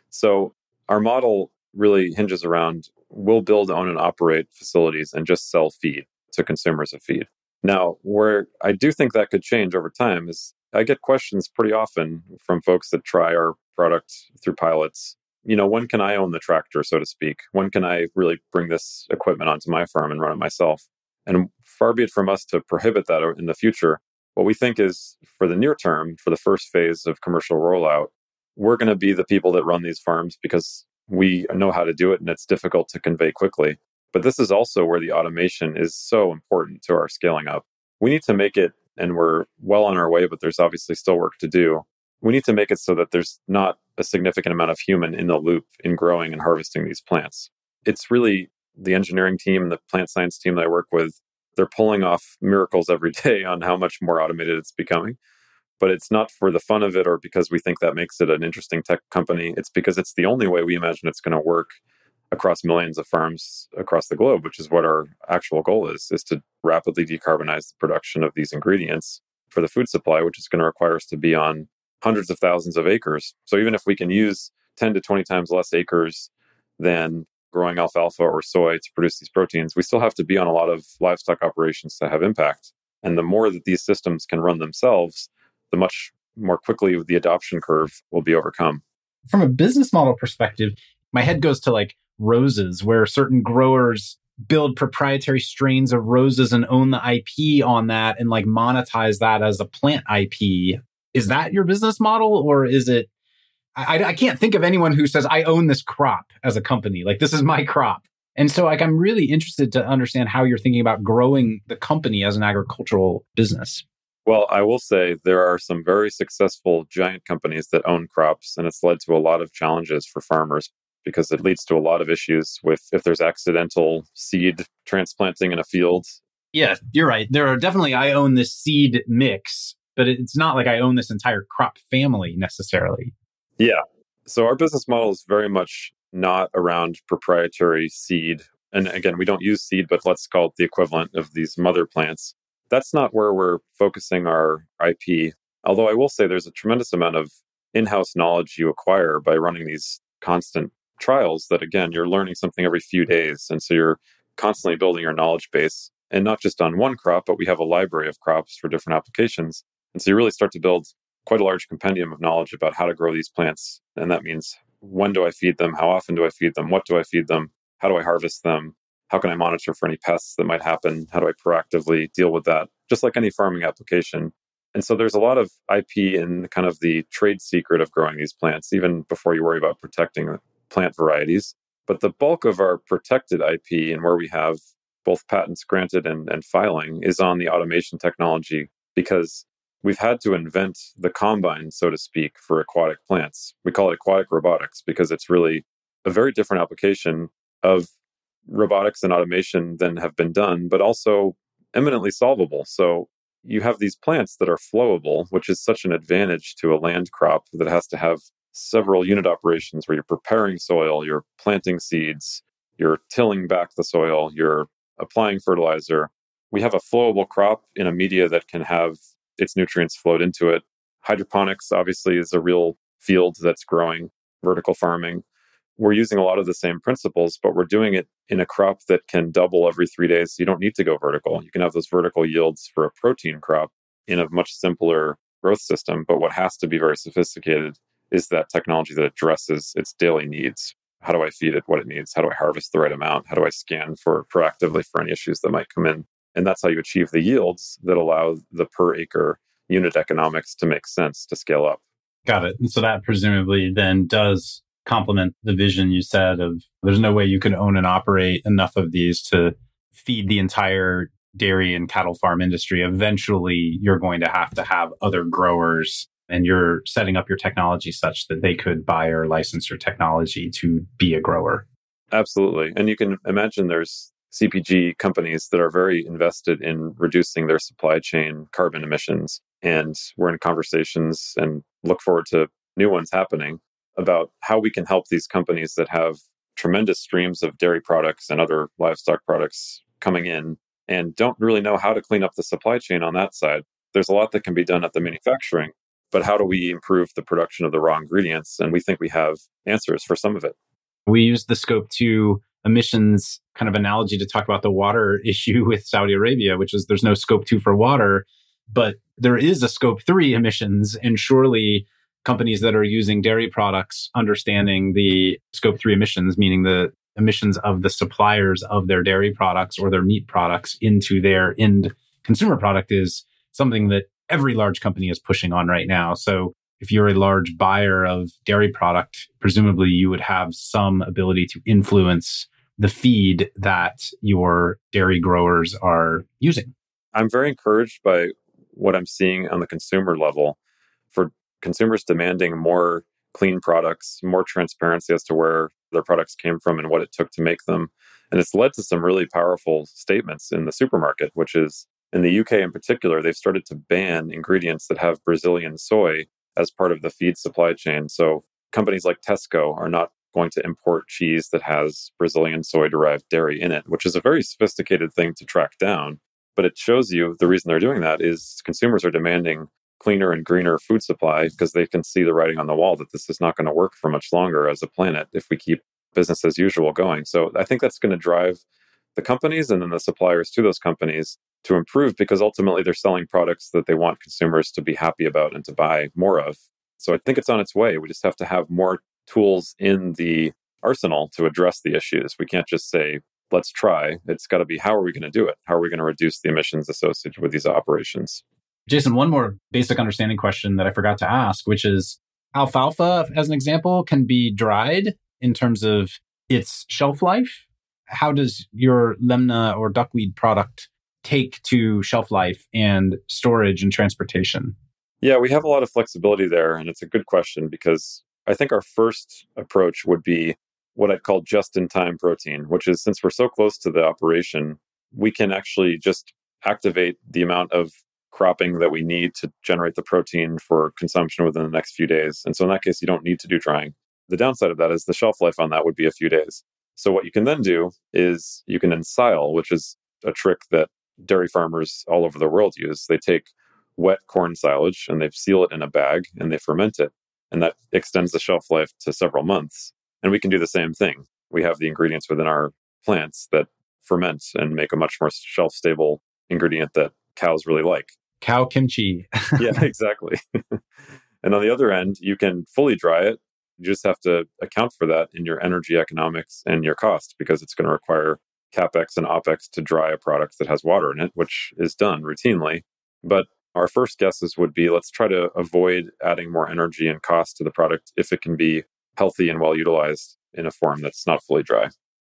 So, our model really hinges around we'll build, own, and operate facilities and just sell feed to consumers of feed. Now, where I do think that could change over time is I get questions pretty often from folks that try our product through pilots. You know, when can I own the tractor, so to speak? When can I really bring this equipment onto my farm and run it myself? And far be it from us to prohibit that in the future. What we think is for the near term, for the first phase of commercial rollout, we're going to be the people that run these farms because we know how to do it and it's difficult to convey quickly. But this is also where the automation is so important to our scaling up. We need to make it, and we're well on our way, but there's obviously still work to do. We need to make it so that there's not a significant amount of human in the loop in growing and harvesting these plants. It's really the engineering team and the plant science team that I work with. They're pulling off miracles every day on how much more automated it's becoming. But it's not for the fun of it or because we think that makes it an interesting tech company. It's because it's the only way we imagine it's going to work across millions of farms across the globe, which is what our actual goal is, is to rapidly decarbonize the production of these ingredients for the food supply, which is going to require us to be on hundreds of thousands of acres. So even if we can use 10 to 20 times less acres than growing alfalfa or soy to produce these proteins, we still have to be on a lot of livestock operations to have impact. And the more that these systems can run themselves, the much more quickly the adoption curve will be overcome. From a business model perspective, my head goes to like roses, where certain growers build proprietary strains of roses and own the IP on that and like monetize that as a plant IP. Is that your business model or is it? I, I can't think of anyone who says, I own this crop as a company. Like, this is my crop. And so, like, I'm really interested to understand how you're thinking about growing the company as an agricultural business. Well, I will say there are some very successful giant companies that own crops, and it's led to a lot of challenges for farmers because it leads to a lot of issues with if there's accidental seed transplanting in a field. Yeah, you're right. There are definitely, I own this seed mix, but it's not like I own this entire crop family necessarily. Yeah. So our business model is very much not around proprietary seed. And again, we don't use seed, but let's call it the equivalent of these mother plants that's not where we're focusing our IP. Although I will say there's a tremendous amount of in house knowledge you acquire by running these constant trials that, again, you're learning something every few days. And so you're constantly building your knowledge base and not just on one crop, but we have a library of crops for different applications. And so you really start to build quite a large compendium of knowledge about how to grow these plants. And that means when do I feed them? How often do I feed them? What do I feed them? How do I harvest them? how can I monitor for any pests that might happen? How do I proactively deal with that? Just like any farming application. And so there's a lot of IP in kind of the trade secret of growing these plants, even before you worry about protecting uh, plant varieties. But the bulk of our protected IP and where we have both patents granted and, and filing is on the automation technology because we've had to invent the combine, so to speak, for aquatic plants. We call it aquatic robotics because it's really a very different application of robotics and automation than have been done, but also eminently solvable. So you have these plants that are flowable, which is such an advantage to a land crop that has to have several unit operations where you're preparing soil, you're planting seeds, you're tilling back the soil, you're applying fertilizer. We have a flowable crop in a media that can have its nutrients flowed into it. Hydroponics obviously is a real field that's growing, vertical farming we're using a lot of the same principles, but we're doing it in a crop that can double every three days. So you don't need to go vertical. You can have those vertical yields for a protein crop in a much simpler growth system. But what has to be very sophisticated is that technology that addresses its daily needs. How do I feed it what it needs? How do I harvest the right amount? How do I scan for proactively for any issues that might come in? And that's how you achieve the yields that allow the per acre unit economics to make sense to scale up. Got it. And so that presumably then does complement the vision you said of there's no way you can own and operate enough of these to feed the entire dairy and cattle farm industry. Eventually, you're going to have to have other growers and you're setting up your technology such that they could buy or license your technology to be a grower. Absolutely. And you can imagine there's CPG companies that are very invested in reducing their supply chain carbon emissions. And we're in conversations and look forward to new ones happening about how we can help these companies that have tremendous streams of dairy products and other livestock products coming in and don't really know how to clean up the supply chain on that side. There's a lot that can be done at the manufacturing, but how do we improve the production of the raw ingredients? And we think we have answers for some of it. We use the scope two emissions kind of analogy to talk about the water issue with Saudi Arabia, which is there's no scope two for water, but there is a scope three emissions. And surely companies that are using dairy products understanding the scope 3 emissions meaning the emissions of the suppliers of their dairy products or their meat products into their end consumer product is something that every large company is pushing on right now so if you're a large buyer of dairy product presumably you would have some ability to influence the feed that your dairy growers are using i'm very encouraged by what i'm seeing on the consumer level for consumers demanding more clean products, more transparency as to where their products came from and what it took to make them. And it's led to some really powerful statements in the supermarket, which is in the UK in particular, they've started to ban ingredients that have Brazilian soy as part of the feed supply chain. So companies like Tesco are not going to import cheese that has Brazilian soy derived dairy in it, which is a very sophisticated thing to track down. But it shows you the reason they're doing that is consumers are demanding cleaner and greener food supply because they can see the writing on the wall that this is not going to work for much longer as a planet if we keep business as usual going. So I think that's going to drive the companies and then the suppliers to those companies to improve because ultimately they're selling products that they want consumers to be happy about and to buy more of. So I think it's on its way. We just have to have more tools in the arsenal to address the issues. We can't just say, let's try. It's got to be how are we going to do it? How are we going to reduce the emissions associated with these operations? Jason, one more basic understanding question that I forgot to ask, which is alfalfa, as an example, can be dried in terms of its shelf life. how does your lemna or duckweed product take to shelf life and storage and transportation? Yeah, we have a lot of flexibility there. And it's a good question because I think our first approach would be what I'd call just in time protein, which is since we're so close to the operation, we can actually just activate the amount of cropping that we need to generate the protein for consumption within the next few days. And so in that case, you don't need to do drying. The downside of that is the shelf life on that would be a few days. So what you can then do is you can ensile, which is a trick that dairy farmers all over the world use. They take wet corn silage and they seal it in a bag and they ferment it. And that extends the shelf life to several months. And we can do the same thing. We have the ingredients within our plants that ferment and make a much more shelf stable ingredient that cows really like. Cow kimchi. yeah, exactly. and on the other end, you can fully dry it. You just have to account for that in your energy economics and your cost because it's going to require capex and opex to dry a product that has water in it, which is done routinely. But our first guesses would be let's try to avoid adding more energy and cost to the product if it can be healthy and well utilized in a form that's not fully dry.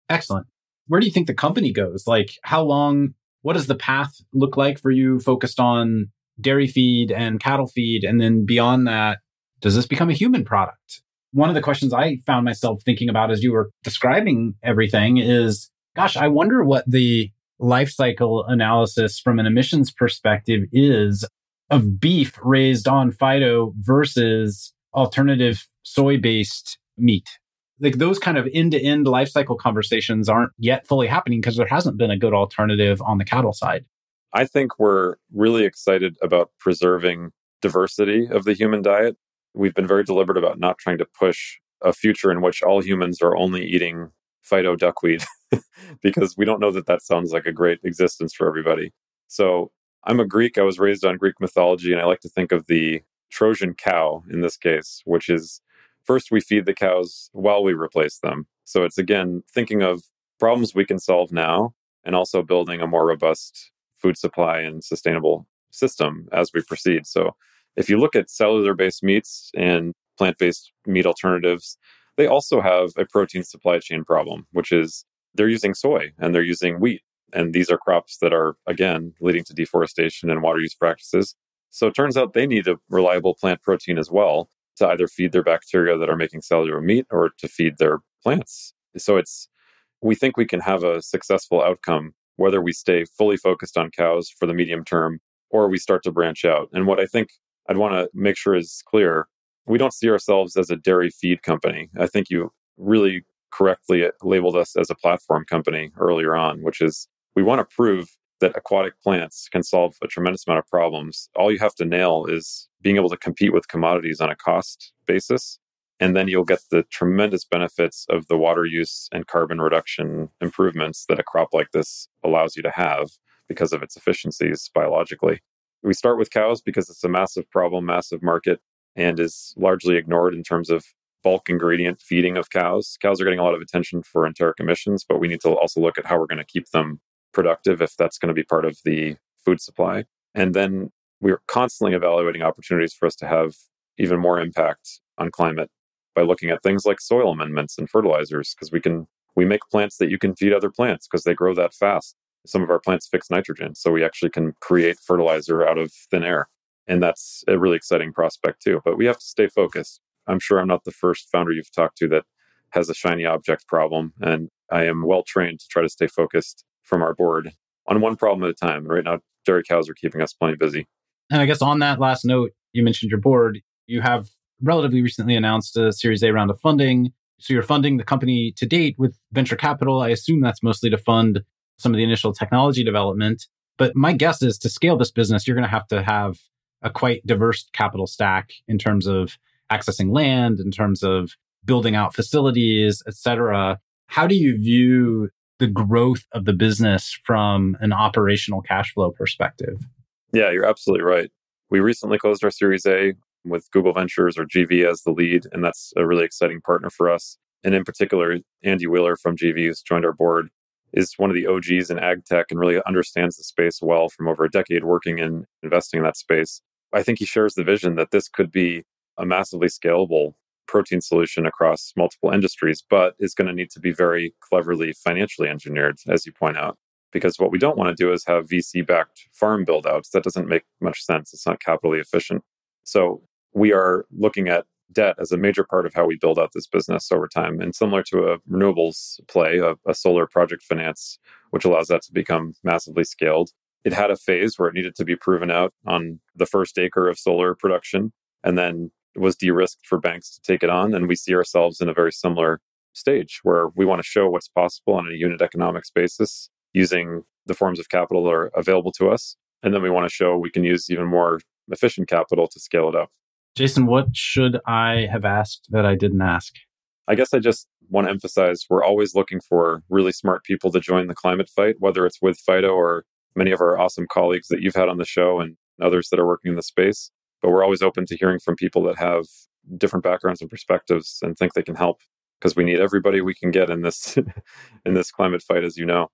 Excellent. Where do you think the company goes? Like, how long, what does the path look like for you focused on dairy feed and cattle feed? And then beyond that, does this become a human product? One of the questions I found myself thinking about as you were describing everything is gosh, I wonder what the life cycle analysis from an emissions perspective is of beef raised on Fyto versus alternative soy based meat. Like those kind of end to end life cycle conversations aren't yet fully happening because there hasn't been a good alternative on the cattle side. I think we're really excited about preserving diversity of the human diet. We've been very deliberate about not trying to push a future in which all humans are only eating Fyto duckweed because we don't know that that sounds like a great existence for everybody. So I'm a Greek. I was raised on Greek mythology, and I like to think of the Trojan cow in this case, which is first we feed the cows while we replace them. So it's again thinking of problems we can solve now and also building a more robust food supply and sustainable system as we proceed. So if you look at cellular based meats and plant based meat alternatives, they also have a protein supply chain problem, which is they're using soy and they're using wheat. And these are crops that are, again, leading to deforestation and water use practices. So it turns out they need a reliable plant protein as well to either feed their bacteria that are making cellular meat or to feed their plants. So it's, we think we can have a successful outcome whether we stay fully focused on cows for the medium term or we start to branch out. And what I think I'd want to make sure is clear we don't see ourselves as a dairy feed company. I think you really correctly labeled us as a platform company earlier on, which is we want to prove that aquatic plants can solve a tremendous amount of problems. All you have to nail is being able to compete with commodities on a cost basis. And then you'll get the tremendous benefits of the water use and carbon reduction improvements that a crop like this allows you to have because of its efficiencies biologically. We start with cows because it's a massive problem, massive market and is largely ignored in terms of bulk ingredient feeding of cows. Cows are getting a lot of attention for enteric emissions, but we need to also look at how we're going to keep them productive if that's going to be part of the food supply. And then we're constantly evaluating opportunities for us to have even more impact on climate by looking at things like soil amendments and fertilizers because we can we make plants that you can feed other plants because they grow that fast. Some of our plants fix nitrogen, so we actually can create fertilizer out of thin air. And that's a really exciting prospect too. But we have to stay focused. I'm sure I'm not the first founder you've talked to that has a shiny object problem. And I am well trained to try to stay focused from our board on one problem at a time. Right now, dairy cows are keeping us plenty busy. And I guess on that last note, you mentioned your board. You have relatively recently announced a Series A round of funding. So you're funding the company to date with venture capital. I assume that's mostly to fund some of the initial technology development. But my guess is to scale this business, you're going to have to have a quite diverse capital stack in terms of accessing land, in terms of building out facilities, et cetera. How do you view the growth of the business from an operational cash flow perspective? Yeah, you're absolutely right. We recently closed our Series A with Google Ventures or GV as the lead, and that's a really exciting partner for us. And in particular, Andy Wheeler from GV, who's joined our board, is one of the OGs in ag tech and really understands the space well from over a decade working in investing in that space. I think he shares the vision that this could be a massively scalable protein solution across multiple industries, but is going to need to be very cleverly financially engineered, as you point out. Because what we don't want to do is have VC backed farm build outs. That doesn't make much sense. It's not capitally efficient. So we are looking at debt as a major part of how we build out this business over time. And similar to a renewables play, a, a, solar project finance, which allows that to become massively scaled. It had a phase where it needed to be proven out on the first acre of solar production and then was de risked for banks to take it on. And we see ourselves in a very similar stage where we want to show what's possible on a unit economics basis using the forms of capital that are available to us. And then we want to show we can use even more efficient capital to scale it up. Jason, what should I have asked that I didn't ask? I guess I just want to emphasize we're always looking for really smart people to join the climate fight, whether it's with Fyto or many of our awesome colleagues that you've had on the show and others that are working in the space. But we're always open to hearing from people that have different backgrounds and perspectives and think they can help because we need everybody we can get in this in this climate fight as you know.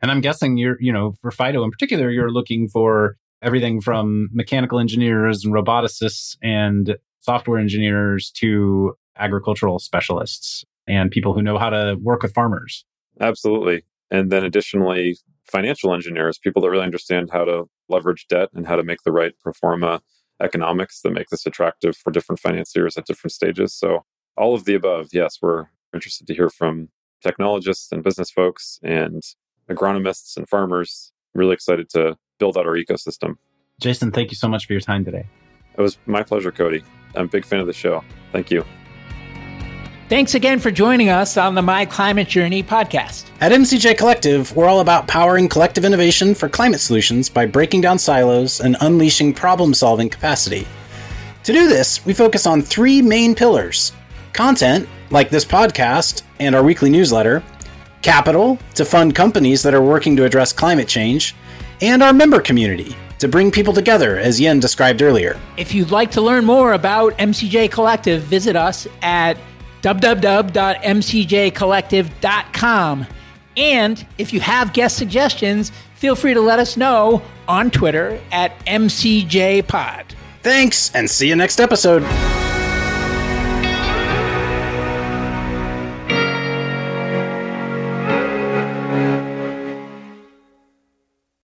And I'm guessing you're, you know, for Fyto in particular, you're looking for everything from mechanical engineers and roboticists and software engineers to agricultural specialists and people who know how to work with farmers. Absolutely. And then additionally, financial engineers, people that really understand how to leverage debt and how to make the right pro forma economics that make this attractive for different financiers at different stages. So, all of the above, yes, we're interested to hear from technologists and business folks and agronomists and farmers. Really excited to build out our ecosystem. Jason, thank you so much for your time today. It was my pleasure, Cody. I'm a big fan of the show. Thank you. Thanks again for joining us on the My Climate Journey podcast. At MCJ Collective, we're all about powering collective innovation for climate solutions by breaking down silos and unleashing problem solving capacity. To do this, we focus on three main pillars content, like this podcast and our weekly newsletter, capital, to fund companies that are working to address climate change, and our member community to bring people together, as Yen described earlier. If you'd like to learn more about MCJ Collective, visit us at www.mcjcollective.com. And if you have guest suggestions, feel free to let us know on Twitter at MCJPod. Thanks, and see you next episode.